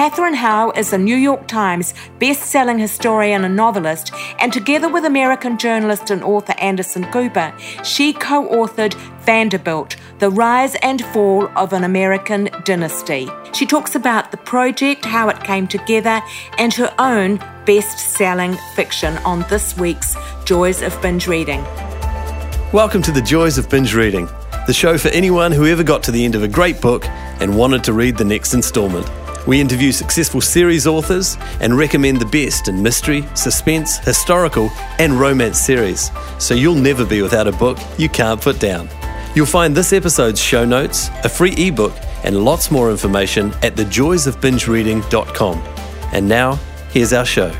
Katherine Howe is a New York Times best-selling historian and novelist, and together with American journalist and author Anderson Cooper, she co-authored Vanderbilt, The Rise and Fall of an American Dynasty. She talks about the project, how it came together, and her own best-selling fiction on this week's Joys of Binge Reading. Welcome to the Joys of Binge Reading, the show for anyone who ever got to the end of a great book and wanted to read the next installment. We interview successful series authors and recommend the best in mystery, suspense, historical, and romance series, so you'll never be without a book you can't put down. You'll find this episode's show notes, a free ebook, and lots more information at thejoysofbingereading.com. And now, here's our show.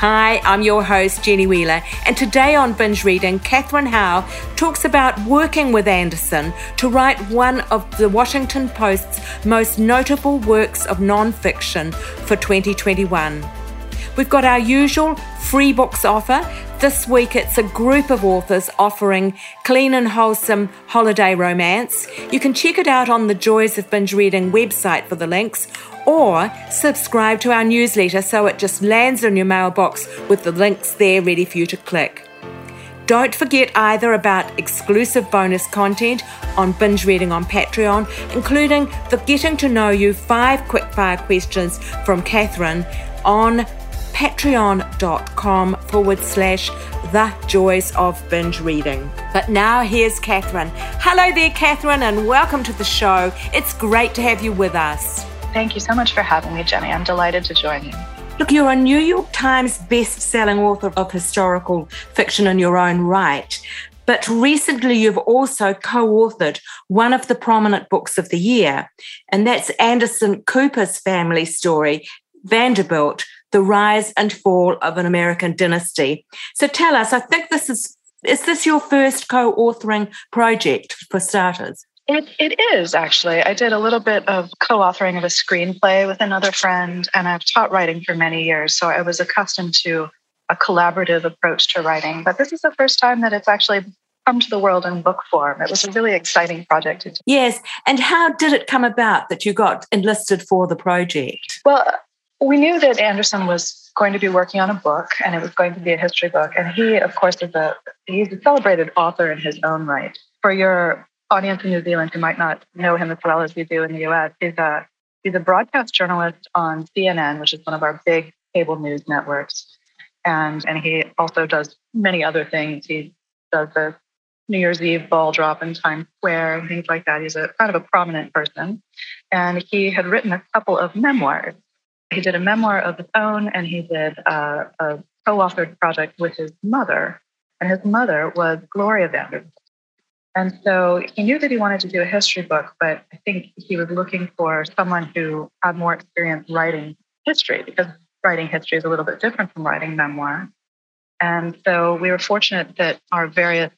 Hi, I'm your host, Jenny Wheeler, and today on Binge Reading, Katherine Howe talks about working with Anderson to write one of the Washington Post's most notable works of non-fiction for 2021. We've got our usual free books offer. This week it's a group of authors offering clean and wholesome holiday romance. You can check it out on the Joys of Binge Reading website for the links or subscribe to our newsletter so it just lands in your mailbox with the links there ready for you to click. Don't forget either about exclusive bonus content on binge reading on Patreon, including the Getting to Know You five quickfire questions from Katherine on patreon.com forward slash the joys of binge reading. But now here's Katherine. Hello there, Katherine, and welcome to the show. It's great to have you with us. Thank you so much for having me, Jenny. I'm delighted to join you. Look, you're a New York Times best-selling author of historical fiction in your own right. But recently, you've also co authored one of the prominent books of the year, and that's Anderson Cooper's family story, Vanderbilt The Rise and Fall of an American Dynasty. So tell us, I think this is. Is this your first co authoring project for starters? It, it is actually. I did a little bit of co authoring of a screenplay with another friend, and I've taught writing for many years. So I was accustomed to a collaborative approach to writing. But this is the first time that it's actually come to the world in book form. It was a really exciting project to do. Yes. And how did it come about that you got enlisted for the project? Well, we knew that Anderson was going to be working on a book and it was going to be a history book. And he, of course, is a he's a celebrated author in his own right. For your audience in New Zealand who might not know him as well as we do in the US, he's a he's a broadcast journalist on CNN, which is one of our big cable news networks. And and he also does many other things. He does the New Year's Eve ball drop in Times Square and things like that. He's a kind of a prominent person. And he had written a couple of memoirs. He did a memoir of his own and he did a, a co-authored project with his mother. And his mother was Gloria Vanderbilt. And so he knew that he wanted to do a history book, but I think he was looking for someone who had more experience writing history because writing history is a little bit different from writing memoir. And so we were fortunate that our various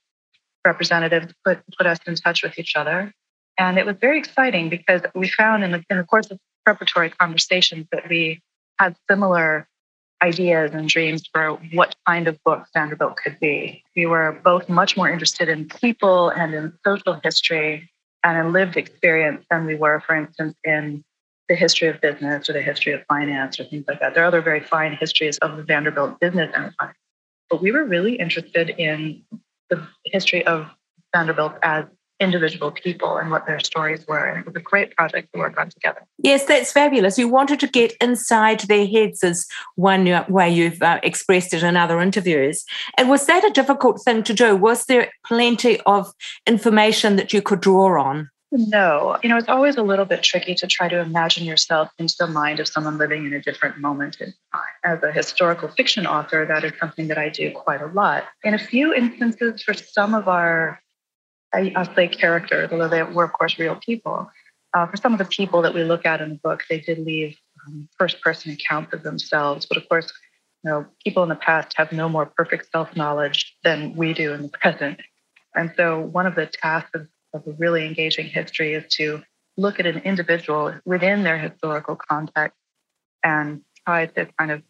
representatives put, put us in touch with each other. And it was very exciting because we found in the, in the course of preparatory conversations that we had similar ideas and dreams for what kind of book Vanderbilt could be. We were both much more interested in people and in social history and in lived experience than we were, for instance, in the history of business or the history of finance or things like that. There are other very fine histories of the Vanderbilt business enterprise. But we were really interested in the history of Vanderbilt as individual people and what their stories were. And it was a great project to work on together. Yes, that's fabulous. You wanted to get inside their heads, as one way you've uh, expressed it in other interviews. And was that a difficult thing to do? Was there plenty of information that you could draw on? No. You know, it's always a little bit tricky to try to imagine yourself into the mind of someone living in a different moment in time. As a historical fiction author, that is something that I do quite a lot. In a few instances, for some of our I, will say characters, although they were, of course, real people. Uh, for some of the people that we look at in the book, they did leave um, first-person accounts of themselves. But of course, you know, people in the past have no more perfect self-knowledge than we do in the present. And so, one of the tasks of, of a really engaging history is to look at an individual within their historical context and try to kind of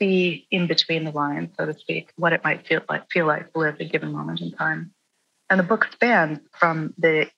see in between the lines, so to speak, what it might feel like feel like to live a given moment in time. And the book spans from the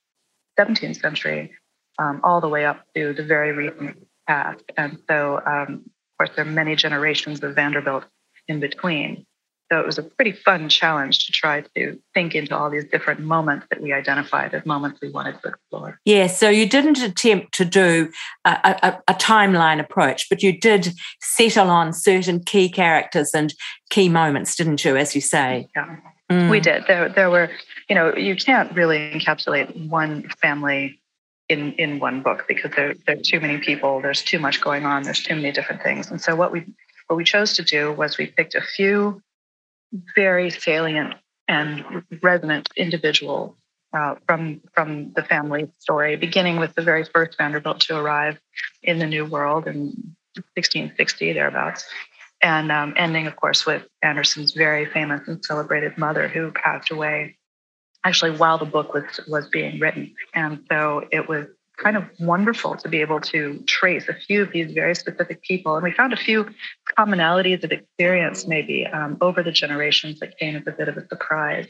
17th century um, all the way up to the very recent past. And so, um, of course, there are many generations of Vanderbilt in between. So it was a pretty fun challenge to try to think into all these different moments that we identified as moments we wanted to explore. Yeah, so you didn't attempt to do a, a, a timeline approach, but you did settle on certain key characters and key moments, didn't you, as you say? Yeah, mm. we did. There, there were, you know, you can't really encapsulate one family in in one book because there, there are too many people there's too much going on there's too many different things. And so what we what we chose to do was we picked a few very salient and resonant individual uh, from from the family story, beginning with the very first Vanderbilt to arrive in the New World in 1660 thereabouts, and um, ending, of course, with Anderson's very famous and celebrated mother, who passed away actually while the book was was being written, and so it was kind of wonderful to be able to trace a few of these very specific people. And we found a few commonalities of experience maybe um, over the generations that came as a bit of a surprise.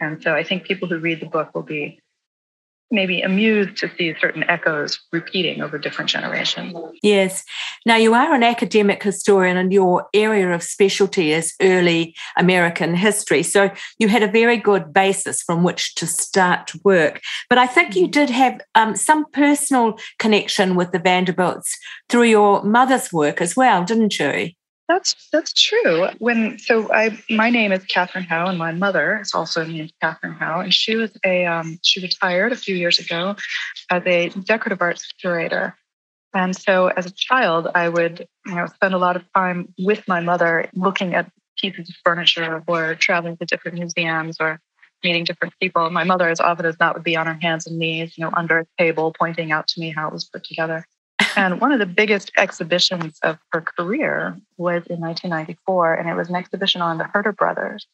And so I think people who read the book will be maybe amused to see certain echoes repeating over different generations. Yes. Now, you are an academic historian, and your area of specialty is early American history. So you had a very good basis from which to start work. But I think you did have um, some personal connection with the Vanderbilts through your mother's work as well, didn't you? That's that's true. When so I my name is Katherine Howe and my mother is also named Katherine Howe and she was a um, she retired a few years ago as a decorative arts curator. And so as a child, I would you know spend a lot of time with my mother looking at pieces of furniture or traveling to different museums or meeting different people. My mother, as often as not, would be on her hands and knees, you know, under a table, pointing out to me how it was put together. And one of the biggest exhibitions of her career was in 1994, and it was an exhibition on the Herter brothers,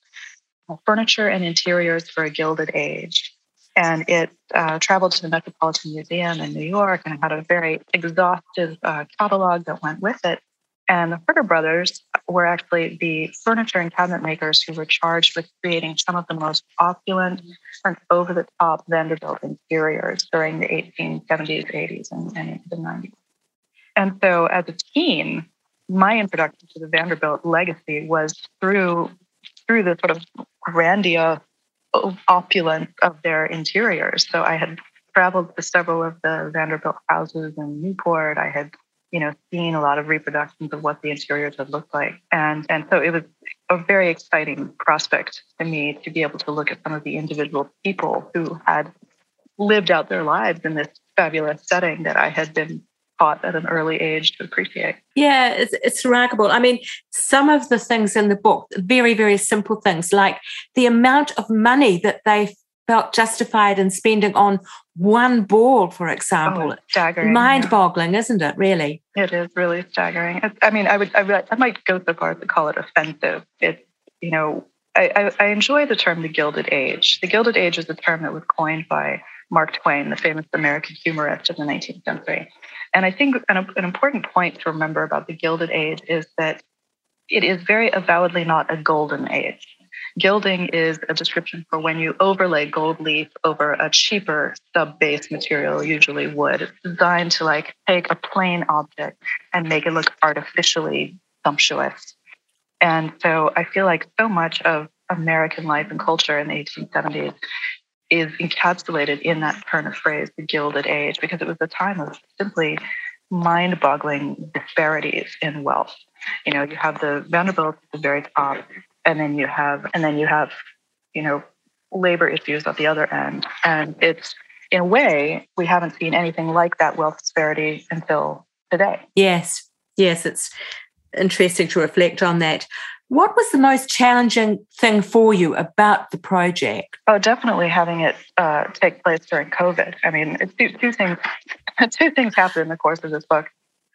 furniture and interiors for a Gilded Age. And it uh, traveled to the Metropolitan Museum in New York and had a very exhaustive uh, catalog that went with it. And the Herter brothers were actually the furniture and cabinet makers who were charged with creating some of the most opulent and over the top Vanderbilt interiors during the 1870s, 80s, and, and into the 90s. And so as a teen, my introduction to the Vanderbilt legacy was through through the sort of grandiose opulence of their interiors. So I had traveled to several of the Vanderbilt houses in Newport. I had, you know, seen a lot of reproductions of what the interiors had looked like. And and so it was a very exciting prospect to me to be able to look at some of the individual people who had lived out their lives in this fabulous setting that I had been taught at an early age to appreciate. Yeah, it's, it's remarkable. I mean, some of the things in the book, very, very simple things like the amount of money that they felt justified in spending on one ball, for example. Oh, staggering. Mind boggling, yeah. isn't it, really? It is really staggering. I mean, I would, I would, I might go so far as to call it offensive. It's, you know, I, I, I enjoy the term the Gilded Age. The Gilded Age is a term that was coined by Mark Twain, the famous American humorist of the 19th century. And I think an, an important point to remember about the Gilded Age is that it is very avowedly not a golden age. Gilding is a description for when you overlay gold leaf over a cheaper sub base material, usually wood. It's designed to like take a plain object and make it look artificially sumptuous. And so I feel like so much of American life and culture in the 1870s is encapsulated in that turn of phrase, the Gilded Age, because it was a time of simply mind boggling disparities in wealth. You know, you have the Vanderbilt at the very top, and then you have, and then you have, you know, labor issues at the other end. And it's, in a way, we haven't seen anything like that wealth disparity until today. Yes, yes, it's interesting to reflect on that. What was the most challenging thing for you about the project? Oh, definitely having it uh, take place during COVID. I mean, two, two things. Two things happened in the course of this book.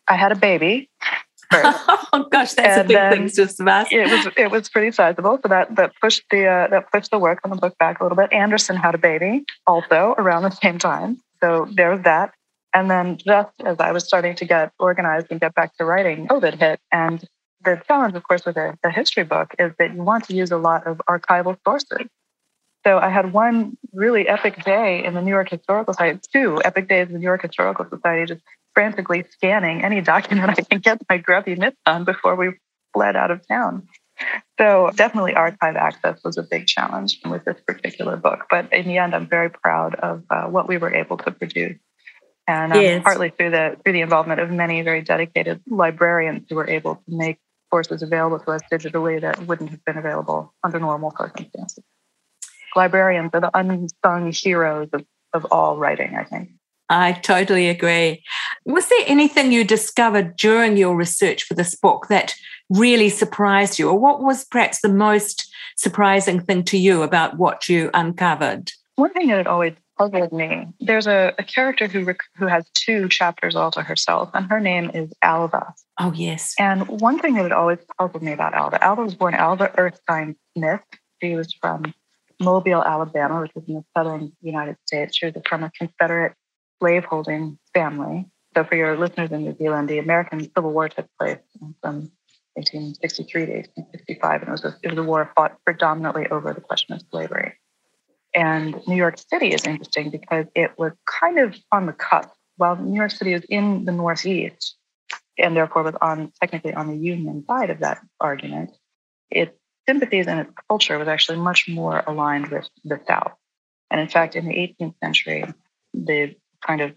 I had a baby. oh gosh, that's a big thing just about. It was it was pretty sizable, so that that pushed the uh, that pushed the work on the book back a little bit. Anderson had a baby also around the same time, so there was that. And then just as I was starting to get organized and get back to writing, COVID hit, and the challenge, of course, with a, a, history book is that you want to use a lot of archival sources. So I had one really epic day in the New York Historical Society, two epic days in the New York Historical Society, just frantically scanning any document I can get my grubby mitts on before we fled out of town. So definitely archive access was a big challenge with this particular book. But in the end, I'm very proud of uh, what we were able to produce. And um, yes. partly through the through the involvement of many very dedicated librarians who were able to make courses available to us digitally that wouldn't have been available under normal circumstances. Librarians are the unsung heroes of, of all writing, I think. I totally agree. Was there anything you discovered during your research for this book that really surprised you, or what was perhaps the most surprising thing to you about what you uncovered? One thing that had always puzzled me there's a, a character who, rec- who has two chapters all to herself, and her name is Alva. Oh, yes. And one thing that had always puzzled me about Alva Alva was born Alva Erskine Smith. She was from Mobile, Alabama, which is in the southern United States. She was from a Confederate slaveholding family. So, for your listeners in New Zealand, the American Civil War took place from 1863 to 1865, and it was a, it was a war fought predominantly over the question of slavery. And New York City is interesting because it was kind of on the cusp. While New York City was in the Northeast, and therefore was on technically on the Union side of that argument, its sympathies and its culture was actually much more aligned with the South. And in fact, in the 18th century, the kind of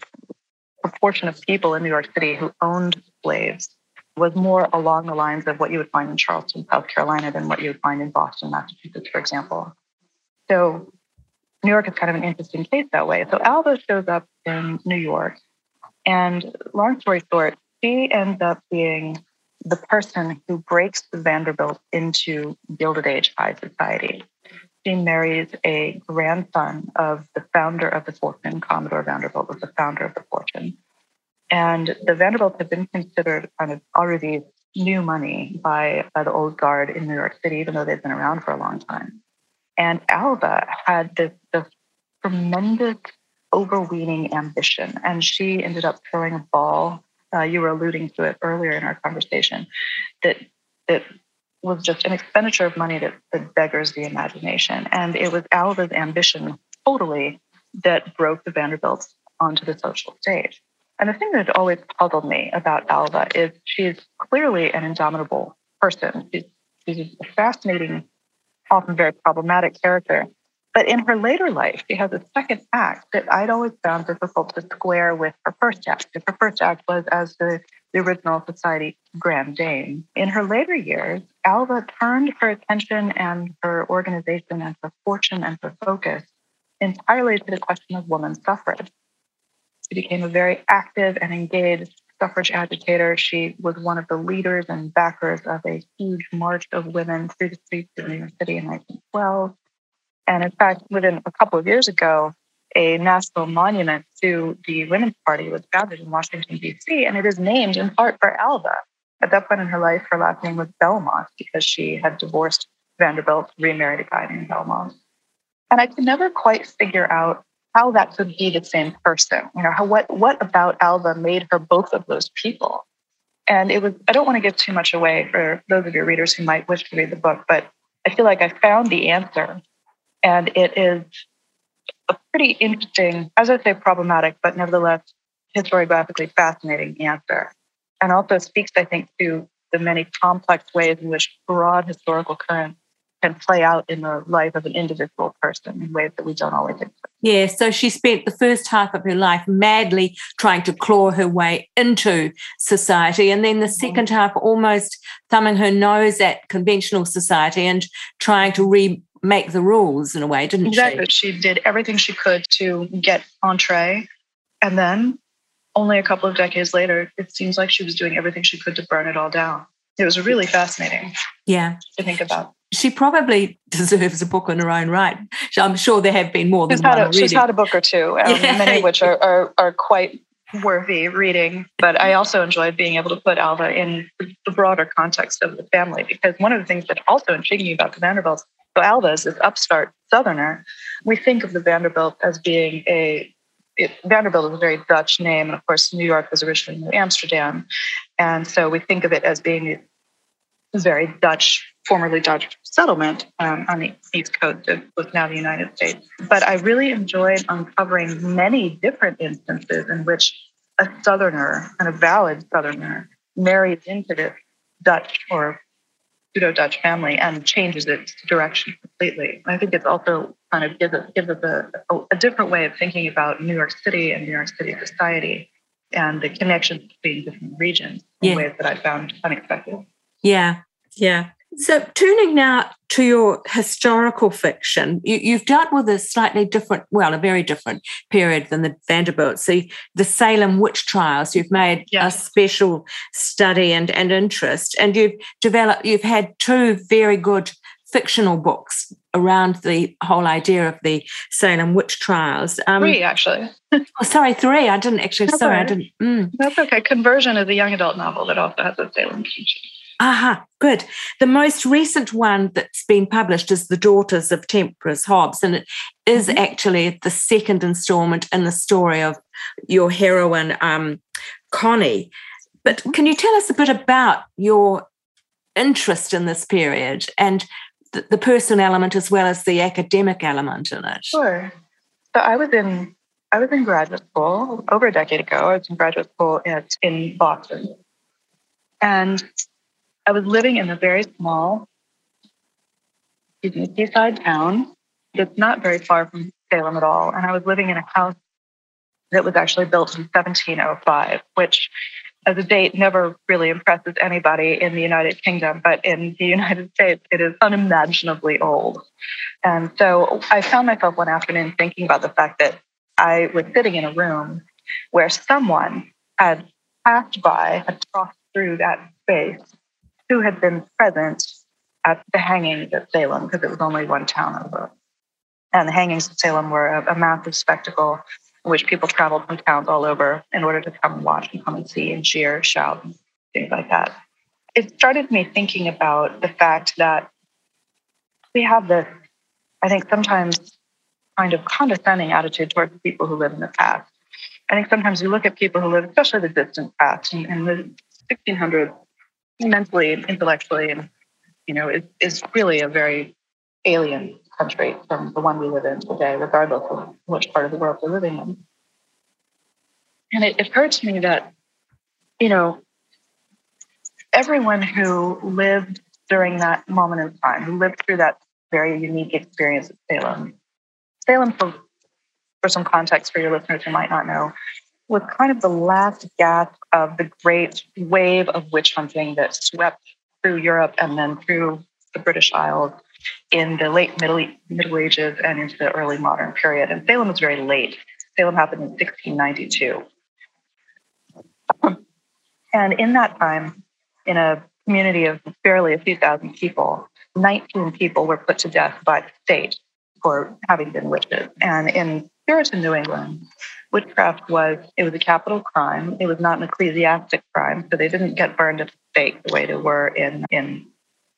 proportion of people in New York City who owned slaves was more along the lines of what you would find in Charleston, South Carolina, than what you would find in Boston, Massachusetts, for example. So New York is kind of an interesting case that way. So Alva shows up in New York, and long story short, she ends up being the person who breaks the Vanderbilt into Gilded Age high society she marries a grandson of the founder of the fortune. Commodore Vanderbilt was the founder of the fortune. And the Vanderbilts have been considered kind of already new money by, by the old guard in New York City, even though they've been around for a long time. And Alva had this, this tremendous overweening ambition. And she ended up throwing a ball. Uh, you were alluding to it earlier in our conversation that that was just an expenditure of money that, that beggars the imagination. And it was Alva's ambition totally that broke the Vanderbilts onto the social stage. And the thing that always puzzled me about Alva is she's clearly an indomitable person. She's, she's a fascinating, often very problematic character. But in her later life, she has a second act that I'd always found difficult to square with her first act. If Her first act was as the the original society Grand Dame. In her later years, Alva turned her attention and her organization and her fortune and her focus entirely to the question of women's suffrage. She became a very active and engaged suffrage agitator. She was one of the leaders and backers of a huge march of women through the streets of New York City in 1912. And in fact, within a couple of years ago, a national monument to the Women's Party was founded in Washington, D.C., and it is named in part for Alva. At that point in her life, her last name was Belmont because she had divorced Vanderbilt, remarried a guy named Belmont. And I could never quite figure out how that could be the same person. You know, how, what, what about Alva made her both of those people? And it was, I don't want to give too much away for those of your readers who might wish to read the book, but I feel like I found the answer. And it is a pretty interesting, as I say, problematic, but nevertheless historiographically fascinating answer. And also speaks, I think, to the many complex ways in which broad historical currents can play out in the life of an individual person in ways that we don't always expect. Yeah, so she spent the first half of her life madly trying to claw her way into society, and then the 2nd mm-hmm. half almost thumbing her nose at conventional society and trying to re make the rules in a way, didn't exactly. she? She did everything she could to get entree. And then only a couple of decades later, it seems like she was doing everything she could to burn it all down. It was really fascinating. Yeah. To think about. She probably deserves a book in her own right. I'm sure there have been more than she's one. Had a, she's had a book or two, um, yeah. many of which are, are, are quite worthy reading, but I also enjoyed being able to put Alva in the broader context of the family because one of the things that also intrigued me about the Vanderbilts is this upstart Southerner. We think of the Vanderbilt as being a it, Vanderbilt is a very Dutch name, and of course, New York was originally New Amsterdam, and so we think of it as being a very Dutch formerly Dutch settlement um, on the east coast of what's now the United States. But I really enjoyed uncovering many different instances in which a Southerner and a valid Southerner marries into this Dutch or pseudo Dutch family and changes its direction completely. I think it's also kind of gives us, gives us a, a different way of thinking about New York City and New York City society and the connections between different regions in yeah. ways that I found unexpected. Yeah, yeah. So, turning now to your historical fiction, you, have dealt with a slightly different, well, a very different period than the Vanderbilt. So, the Salem witch trials, you've made yes. a special study and, and interest, and you've developed, you've had two very good fictional books around the whole idea of the Salem witch trials. Um, three, actually. oh, sorry, three. I didn't actually. That's sorry, right. I didn't. Mm. That's okay. Conversion is a young adult novel that also has a Salem connection. Aha, good. The most recent one that's been published is The Daughters of Temperance Hobbs, and it is mm-hmm. actually the second installment in the story of your heroine, um, Connie. But mm-hmm. can you tell us a bit about your interest in this period and the, the personal element as well as the academic element in it? Sure. So I was in I was in graduate school over a decade ago. I was in graduate school at in Boston, and I was living in a very small, seaside town that's not very far from Salem at all. And I was living in a house that was actually built in 1705, which as a date never really impresses anybody in the United Kingdom, but in the United States, it is unimaginably old. And so I found myself one afternoon thinking about the fact that I was sitting in a room where someone had passed by, had crossed through that space who had been present at the hangings at Salem, because it was only one town over. And the hangings of Salem were a, a massive spectacle in which people traveled from towns all over in order to come and watch and come and see and cheer, shout, and things like that. It started me thinking about the fact that we have this, I think, sometimes kind of condescending attitude towards people who live in the past. I think sometimes we look at people who live, especially the distant past, in the 1600s, mentally and intellectually and you know is really a very alien country from the one we live in today regardless of which part of the world we're living in. And it occurred to me that you know everyone who lived during that moment in time who lived through that very unique experience at salem salem for, for some context for your listeners who might not know was kind of the last gasp of the great wave of witch hunting that swept through Europe and then through the British Isles in the late Middle, Middle Ages and into the early modern period. And Salem was very late. Salem happened in 1692. And in that time, in a community of barely a few thousand people, 19 people were put to death by the state for having been witches. And in Puritan New England, witchcraft was it was a capital crime. It was not an ecclesiastic crime, so they didn't get burned at the stake the way they were in in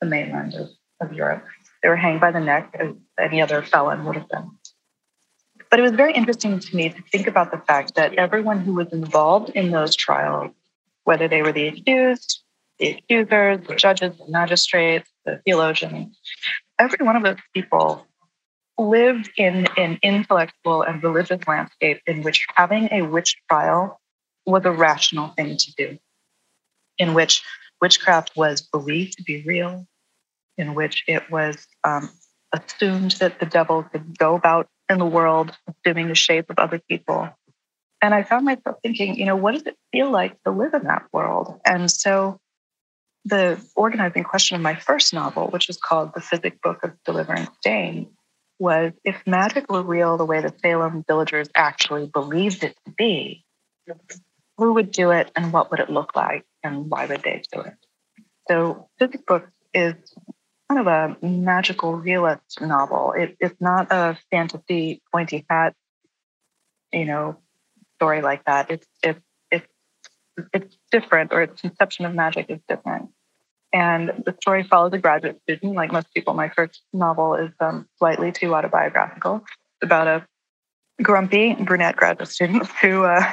the mainland of, of Europe. They were hanged by the neck as any other felon would have been. But it was very interesting to me to think about the fact that everyone who was involved in those trials, whether they were the accused, the accusers, the judges, the magistrates, the theologians, every one of those people lived in an intellectual and religious landscape in which having a witch trial was a rational thing to do, in which witchcraft was believed to be real, in which it was um, assumed that the devil could go about in the world assuming the shape of other people. And I found myself thinking, you know, what does it feel like to live in that world? And so the organizing question of my first novel, which is called The Physick Book of Deliverance Dane, was if magic were real the way the Salem villagers actually believed it to be, who would do it and what would it look like and why would they do it? So Physick Book is kind of a magical realist novel. It, it's not a fantasy pointy hat, you know, story like that. It's it's it's it's different, or its conception of magic is different. And the story follows a graduate student. Like most people, my first novel is um, slightly too autobiographical. It's about a grumpy brunette graduate student who uh,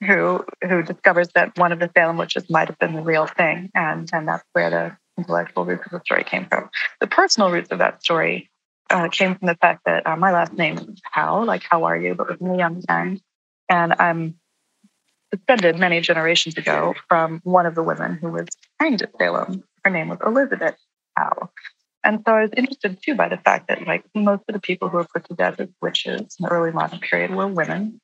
who who discovers that one of the Salem witches might have been the real thing, and and that's where the intellectual roots of the story came from. The personal roots of that story uh, came from the fact that uh, my last name is How, like how are you, but with me on the end. And I'm descended many generations ago from one of the women who was hanged at Salem. Her name was Elizabeth Howe. And so I was interested too by the fact that like most of the people who were put to death as witches in the early modern period were women.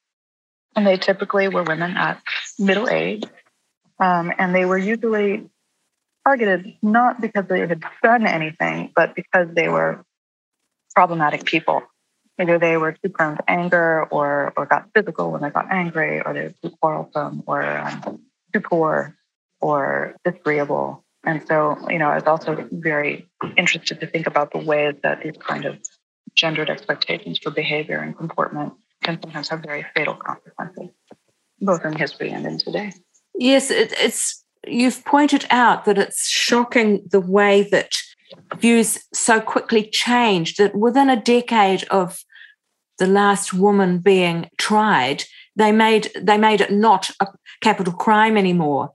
And they typically were women at middle age. Um, and they were usually targeted not because they had done anything, but because they were problematic people. Either they were too prone to anger or, or got physical when they got angry, or they were too quarrelsome or um, too poor or disagreeable. And so, you know, I was also very interested to think about the ways that these kind of gendered expectations for behavior and comportment can sometimes have very fatal consequences, both in history and in today. Yes, it, it's you've pointed out that it's shocking the way that views so quickly changed that within a decade of the last woman being tried, they made they made it not a capital crime anymore.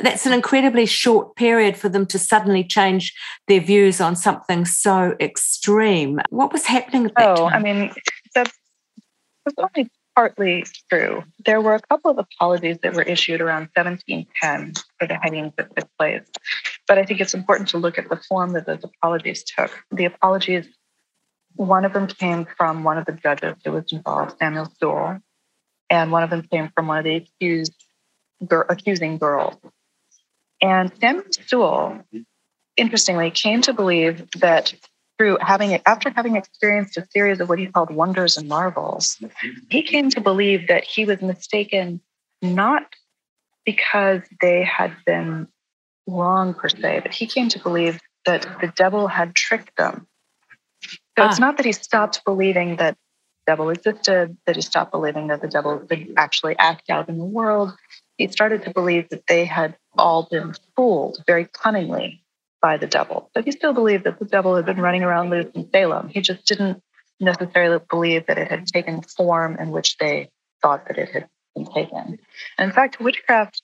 That's an incredibly short period for them to suddenly change their views on something so extreme. What was happening at that oh, time? I mean, that was only partly true. There were a couple of apologies that were issued around 1710 for the hangings that took place. But I think it's important to look at the form that those apologies took. The apologies, one of them came from one of the judges who was involved, Samuel Sewall, and one of them came from one of the accused, accusing girls. And Samuel Sewall, interestingly, came to believe that through having after having experienced a series of what he called wonders and marvels, he came to believe that he was mistaken not because they had been wrong per se, but he came to believe that the devil had tricked them. So ah. it's not that he stopped believing that the devil existed, that he stopped believing that the devil could actually act out in the world. He started to believe that they had all been fooled very cunningly by the devil. But he still believed that the devil had been running around loose in Salem. He just didn't necessarily believe that it had taken form in which they thought that it had been taken. And in fact, witchcraft,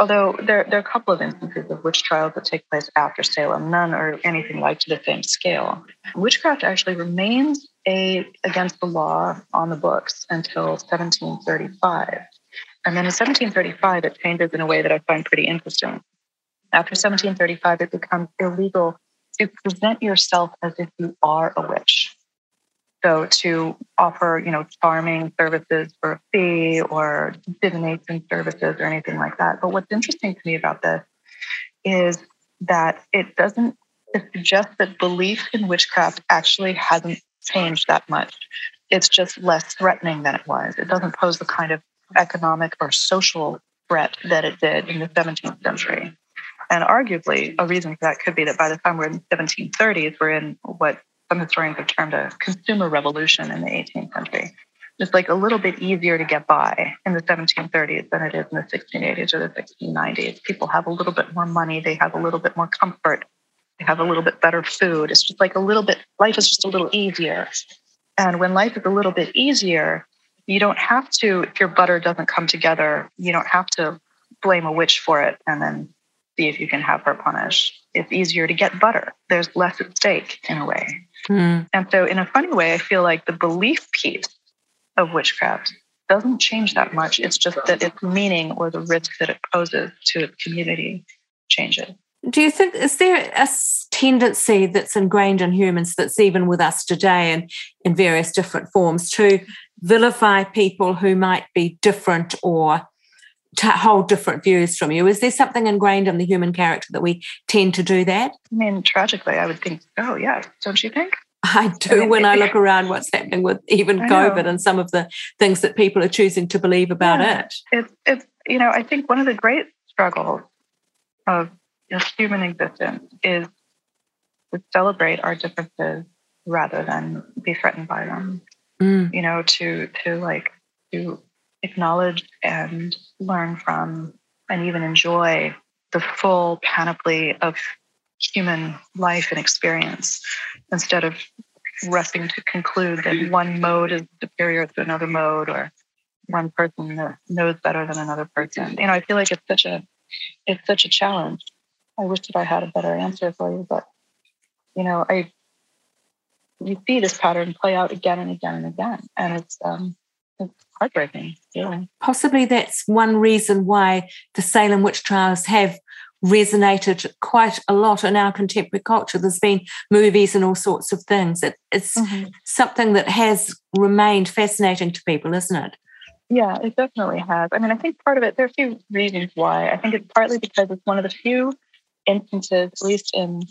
although there, there are a couple of instances of witch trials that take place after Salem, none are anything like to the same scale. Witchcraft actually remains a against the law on the books until 1735. And then in 1735, it changes in a way that I find pretty interesting. After 1735, it becomes illegal to present yourself as if you are a witch. So to offer, you know, charming services for a fee or divination services or anything like that. But what's interesting to me about this is that it doesn't suggest that belief in witchcraft actually hasn't changed that much. It's just less threatening than it was. It doesn't pose the kind of economic or social threat that it did in the 17th century. And arguably, a reason for that could be that by the time we're in the 1730s, we're in what some historians have termed a consumer revolution in the 18th century. It's like a little bit easier to get by in the 1730s than it is in the 1680s or the 1690s. People have a little bit more money, they have a little bit more comfort, they have a little bit better food. It's just like a little bit, life is just a little easier. And when life is a little bit easier, you don't have to, if your butter doesn't come together, you don't have to blame a witch for it and then see if you can have her punished. It's easier to get butter. There's less at stake in a way. Mm. And so, in a funny way, I feel like the belief piece of witchcraft doesn't change that much. It's just that its meaning or the risk that it poses to its community changes. Do you think, is there a tendency that's ingrained in humans that's even with us today and in various different forms to vilify people who might be different or to hold different views from you. Is there something ingrained in the human character that we tend to do that? I mean, tragically, I would think, oh, yeah, don't you think? I do I mean, when I look around what's happening with even COVID and some of the things that people are choosing to believe about yeah. it. It's, it's, you know, I think one of the great struggles of human existence is to celebrate our differences rather than be threatened by them. Mm. You know, to to like to acknowledge and learn from and even enjoy the full panoply of human life and experience instead of rushing to conclude that one mode is superior to another mode or one person knows better than another person. You know, I feel like it's such a it's such a challenge. I wish that I had a better answer for you, but you know, I you see this pattern play out again and again and again, and it's um, it's heartbreaking. Yeah. Possibly that's one reason why the Salem witch trials have resonated quite a lot in our contemporary culture. There's been movies and all sorts of things. It, it's mm-hmm. something that has remained fascinating to people, isn't it? Yeah, it definitely has. I mean, I think part of it, there are a few reasons why. I think it's partly because it's one of the few instances, at least in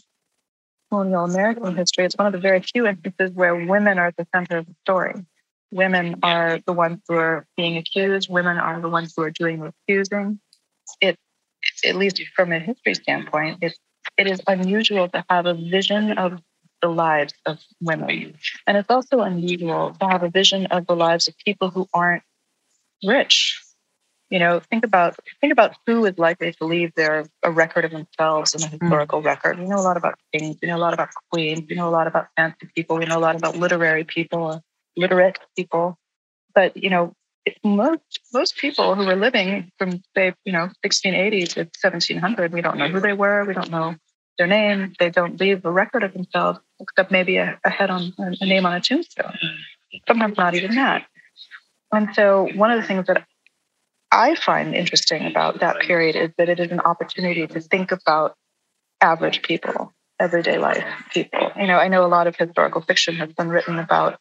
colonial American history, it's one of the very few instances where women are at the center of the story. Women are the ones who are being accused, women are the ones who are doing the accusing. It, at least from a history standpoint, it, it is unusual to have a vision of the lives of women. And it's also unusual to have a vision of the lives of people who aren't rich. You know, think about think about who is likely to leave their a record of themselves in a hmm. historical mm. record. We know a lot about kings, we know a lot about queens, we know a lot about fancy people, we know a lot about literary people, literate people. But you know, most most people who were living from say, you know, 1680 to 1700, we don't know who they were, we don't know their name, they don't leave a record of themselves except maybe a, a head on a name on a tombstone. Sometimes not even that. And so, one of the things that I find interesting about that period is that it is an opportunity to think about average people, everyday life people. You know, I know a lot of historical fiction has been written about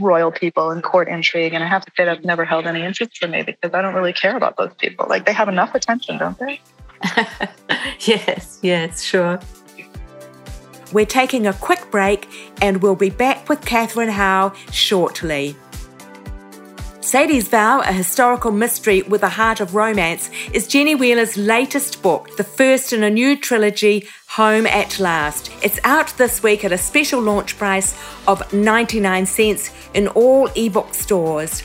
royal people and court intrigue, and I have to say that's never held any interest for me because I don't really care about those people. Like they have enough attention, don't they? yes, yes, sure. We're taking a quick break and we'll be back with Katherine Howe shortly. Sadie's Vow, a historical mystery with a heart of romance, is Jenny Wheeler's latest book, the first in a new trilogy, Home at Last. It's out this week at a special launch price of 99 cents in all ebook stores.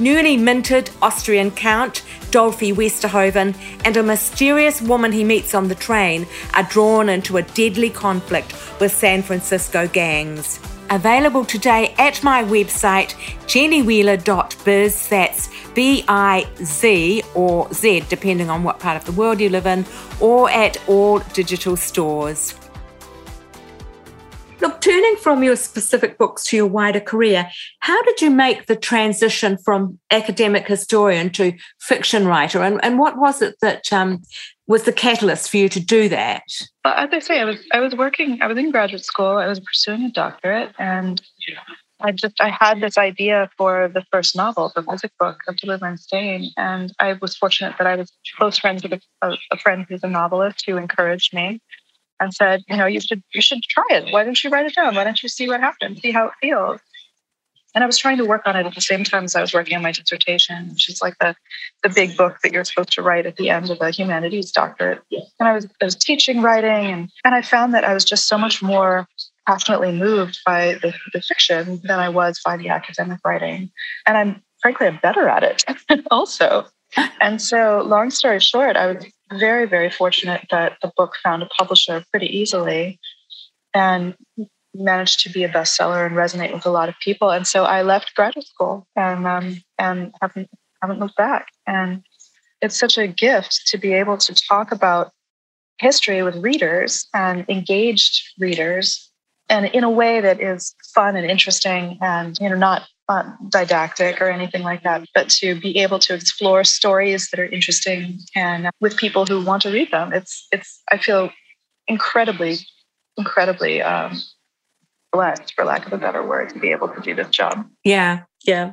Newly minted Austrian Count, Dolphy Westerhoven, and a mysterious woman he meets on the train are drawn into a deadly conflict with San Francisco gangs available today at my website, jennywheeler.biz. That's B I Z or Z, depending on what part of the world you live in, or at all digital stores. Look, turning from your specific books to your wider career, how did you make the transition from academic historian to fiction writer? And, and what was it that um, was the catalyst for you to do that? Well, as I say, I was I was working. I was in graduate school. I was pursuing a doctorate, and I just I had this idea for the first novel, the Physick Book of Deliverance Dane, and I was fortunate that I was close friends with a, a friend who's a novelist who encouraged me and said, you know, you should you should try it. Why don't you write it down? Why don't you see what happens? See how it feels. And I was trying to work on it at the same time as I was working on my dissertation, which is like the, the big book that you're supposed to write at the end of a humanities doctorate. And I was, I was teaching writing, and, and I found that I was just so much more passionately moved by the, the fiction than I was by the academic writing. And I'm frankly, I'm better at it also. And so, long story short, I was very, very fortunate that the book found a publisher pretty easily. And managed to be a bestseller and resonate with a lot of people. And so I left graduate school and um, and haven't haven't looked back. And it's such a gift to be able to talk about history with readers and engaged readers, and in a way that is fun and interesting, and you know not didactic or anything like that, but to be able to explore stories that are interesting and with people who want to read them. It's it's I feel incredibly incredibly um, blessed, for lack of a better word, to be able to do this job. Yeah, yeah.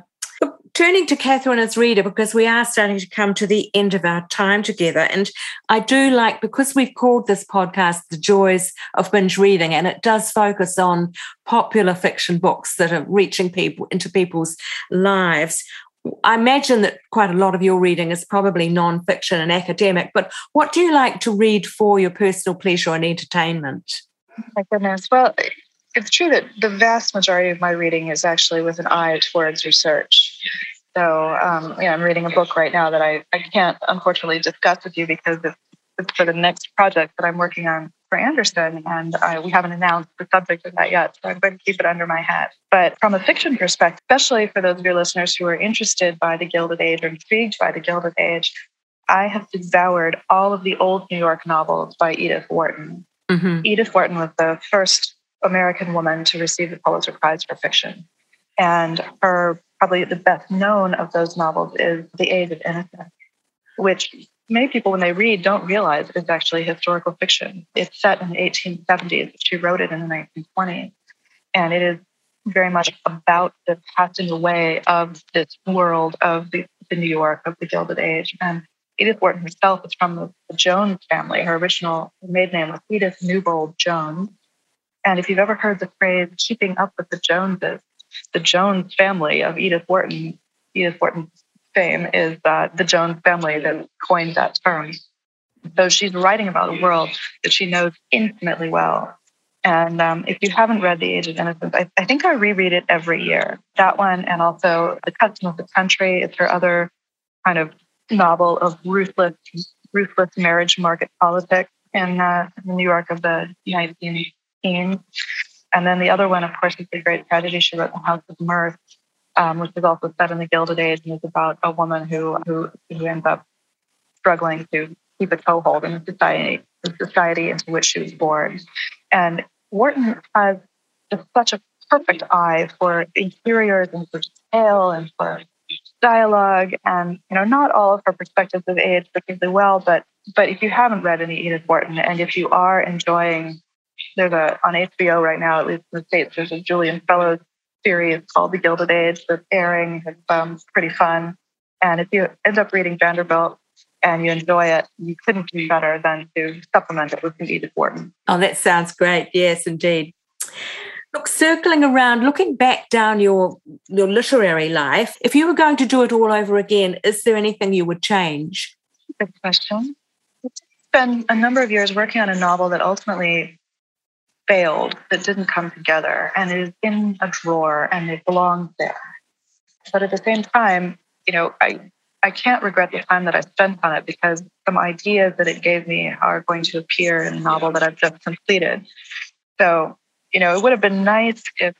Turning to Katherine as reader, because we are starting to come to the end of our time together. And I do like, because we've called this podcast The Joys of Binge Reading, and it does focus on popular fiction books that are reaching people into people's lives. I imagine that quite a lot of your reading is probably non-fiction and academic, but what do you like to read for your personal pleasure and entertainment? My goodness. Well, it's true that the vast majority of my reading is actually with an eye towards research. So, um, yeah, I'm reading a book right now that I, I can't unfortunately discuss with you because it's, it's for the next project that I'm working on for Anderson, and I, we haven't announced the subject of that yet. So I'm going to keep it under my hat. But from a fiction perspective, especially for those of your listeners who are interested by the Gilded Age or intrigued by the Gilded Age, I have devoured all of the old New York novels by Edith Wharton. Mm-hmm. Edith Wharton was the first American woman to receive the Pulitzer Prize for fiction. And her probably the best known of those novels is The Age of Innocence, which many people, when they read, don't realize is actually historical fiction. It's set in the 1870s. She wrote it in the 1920s. And it is very much about the passing away of this world of the, the New York, of the Gilded Age. And Edith Wharton herself is from the, the Jones family. Her original maiden name was Edith Newbold Jones. And if you've ever heard the phrase keeping up with the Joneses, the Jones family of Edith Wharton, Edith Wharton's fame is uh, the Jones family that coined that term. So she's writing about a world that she knows intimately well. And um, if you haven't read The Age of Innocence, I, I, think I reread it every year. That one, and also The Custom of the Country. It's her other kind of novel of ruthless, ruthless marriage market politics in uh, New York of the 19 And then the other one, of course, is the great tragedy she wrote, The House of Mirth, um, which is also set in the Gilded Age and is about a woman who who, who ends up struggling to keep a toehold in the society, the society into which she was born. And Wharton has just such a perfect eye for interiors and for detail and for dialogue. And you know, not all of her perspectives have aged particularly well, but but if you haven't read any Edith Wharton, and if you are enjoying there's a on HBO right now, at least in the States, there's a Julian Fellowes series called The Gilded Age that's airing. It's um, pretty fun. And if you end up reading Vanderbilt and you enjoy it, you couldn't do better than to supplement it with some Edith Wharton. Oh, that sounds great. Yes, indeed. Look, circling around, looking back down your your literary life, if you were going to do it all over again, is there anything you would change? Good question. Been a number of years working on a novel that ultimately failed that didn't come together and it is in a drawer and it belongs there. But at the same time, you know, I I can't regret the time that I spent on it because some ideas that it gave me are going to appear in the novel that I've just completed. So, you know, it would have been nice if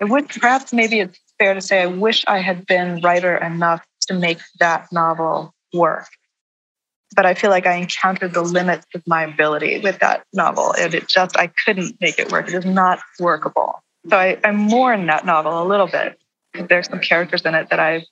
it would perhaps maybe it's fair to say I wish I had been writer enough to make that novel work but I feel like I encountered the limits of my ability with that novel. And it just, I couldn't make it work. It is not workable. So I, I mourn that novel a little bit. There's some characters in it that I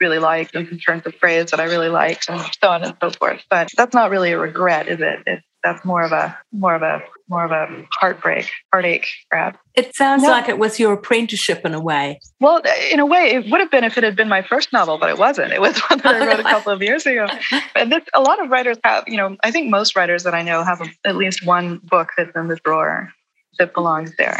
really liked and some turns of phrase that I really liked and so on and so forth. But that's not really a regret, is it? It's that's more of a more of a more of a heartbreak, heartache, perhaps. It sounds no. like it was your apprenticeship in a way. Well, in a way, it would have been if it had been my first novel, but it wasn't. It was one that I wrote a couple of years ago. And this, a lot of writers have, you know, I think most writers that I know have a, at least one book that's in the drawer that belongs there.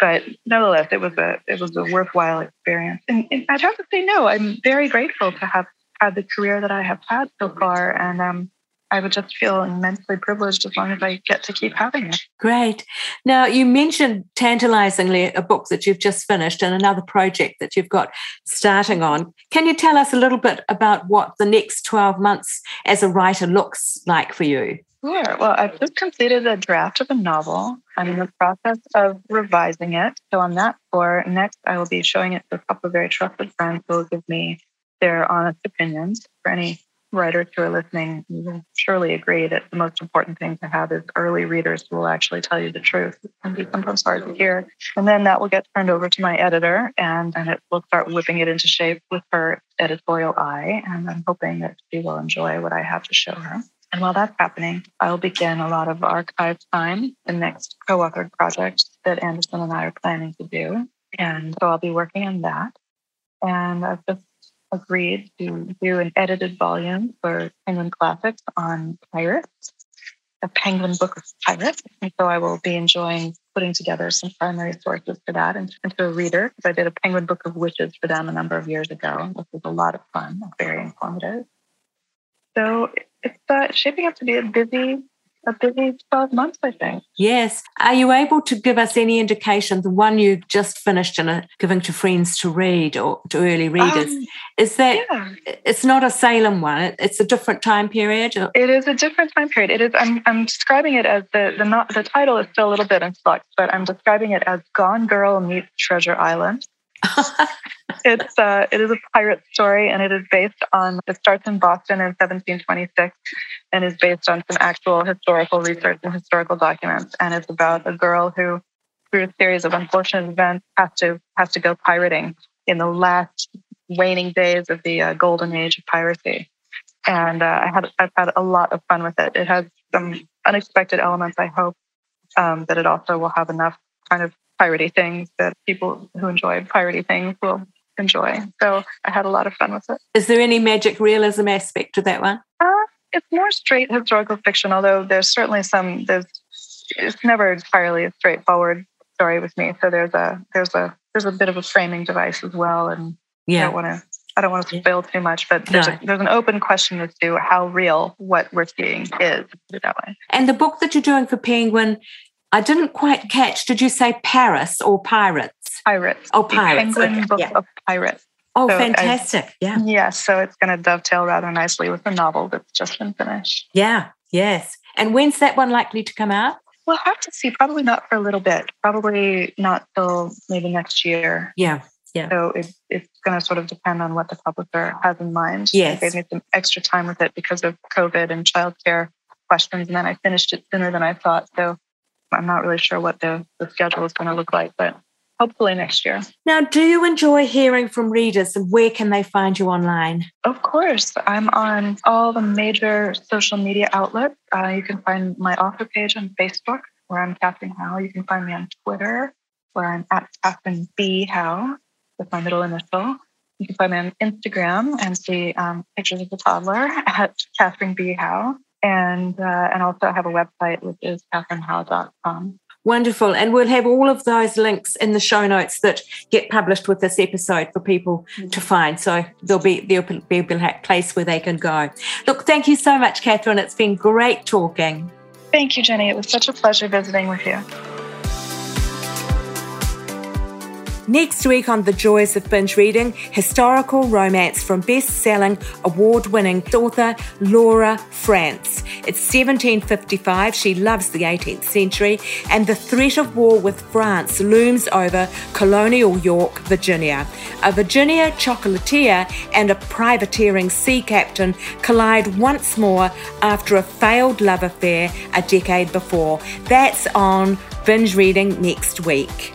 But nevertheless, it was a it was a worthwhile experience. And, and I'd have to say, no, I'm very grateful to have had the career that I have had so far, and um, I would just feel immensely privileged as long as I get to keep having it. Great. Now, you mentioned tantalizingly a book that you've just finished and another project that you've got starting on. Can you tell us a little bit about what the next 12 months as a writer looks like for you? Sure. Well, I've just completed a draft of a novel. I'm in the process of revising it. So, on that score, next I will be showing it to a couple of very trusted friends who will give me their honest opinions for any writers who are listening you will surely agree that the most important thing to have is early readers who will actually tell you the truth. Can be sometimes hard to hear. And then that will get turned over to my editor and, and it will start whipping it into shape with her editorial eye. And I'm hoping that she will enjoy what I have to show her. And while that's happening, I'll begin a lot of archive time, the next co authored project that Anderson and I are planning to do. And so I'll be working on that. And I've just agreed to do an edited volume for Penguin Classics on pirates, a Penguin book of pirates. And so I will be enjoying putting together some primary sources for that and into a reader. Because I did a Penguin book of witches for them a number of years ago, which was a lot of fun, very informative. So it's uh, shaping up to be a busy a busy 12 months, I think. Yes. Are you able to give us any indication, the one you just finished and giving to friends to read or to early readers, um, is that yeah. it's not a Salem one, it's a different time period? Or? It is a different time period. It is, I'm, I'm describing it as the, the, not, the title is still a little bit in flux, but I'm describing it as Gone Girl Meets Treasure Island. it's uh, it is a pirate story, and it is based on. It starts in Boston in 1726, and is based on some actual historical research and historical documents, and it's about a girl who, through a series of unfortunate events, has to has to go pirating in the last waning days of the uh, golden age of piracy. And uh, I had I've had a lot of fun with it. It has some unexpected elements. I hope um, that it also will have enough kind of piratey things that people who enjoy piratey things will enjoy. So I had a lot of fun with it. Is there any magic realism aspect to that one? Uh, it's more straight historical fiction, although there's certainly some. There's it's never entirely a straightforward story with me. So there's a there's a there's a bit of a framing device as well, and yeah. I don't want to I don't want to spoil too much, but there's, no. a, there's an open question as to how real what we're seeing is. That way. And the book that you're doing for Penguin, I didn't quite catch. Did you say Paris or Pirates? Pirates. Oh, Pirates. Penguin okay. book yeah. of Pirates. Oh, so uh, fantastic! I, yeah. Yeah. So it's going to dovetail rather nicely with the novel that's just been finished. Yeah. Yes. And when's that one likely to come out? We'll have to see. Probably not for a little bit. Probably not till maybe next year. Yeah. Yeah. So it, it's going to sort of depend on what the publisher has in mind. Yes. They gave me some extra time with it because of COVID and childcare questions. And then I finished it sooner than I thought. So I'm not really sure what the, the schedule is going to look like, but hopefully next year. Now, do you enjoy hearing from readers and where can they find you online? Of course. I'm on all the major social media outlets. Uh, you can find my author page on Facebook, where I'm Katherine Howe. You can find me on Twitter, where I'm at Katherine B. Howe with my middle initial. You can find me on Instagram and see um, pictures of the toddler at Katherine B. Howe. And, uh, and also I have a website, which is katherinehowe.com. Wonderful. And we'll have all of those links in the show notes that get published with this episode for people mm-hmm. to find. So there'll be there'll be a place where they can go. Look, thank you so much, Katherine. It's been great talking. Thank you, Jenny. It was such a pleasure visiting with you. Next week on The Joys of Binge Reading, historical romance from best selling, award winning author Laura Frantz. It's 1755, she loves the 18th century, and the threat of war with France looms over colonial York, Virginia. A Virginia chocolatier and a privateering sea captain collide once more after a failed love affair a decade before. That's on Binge Reading next week.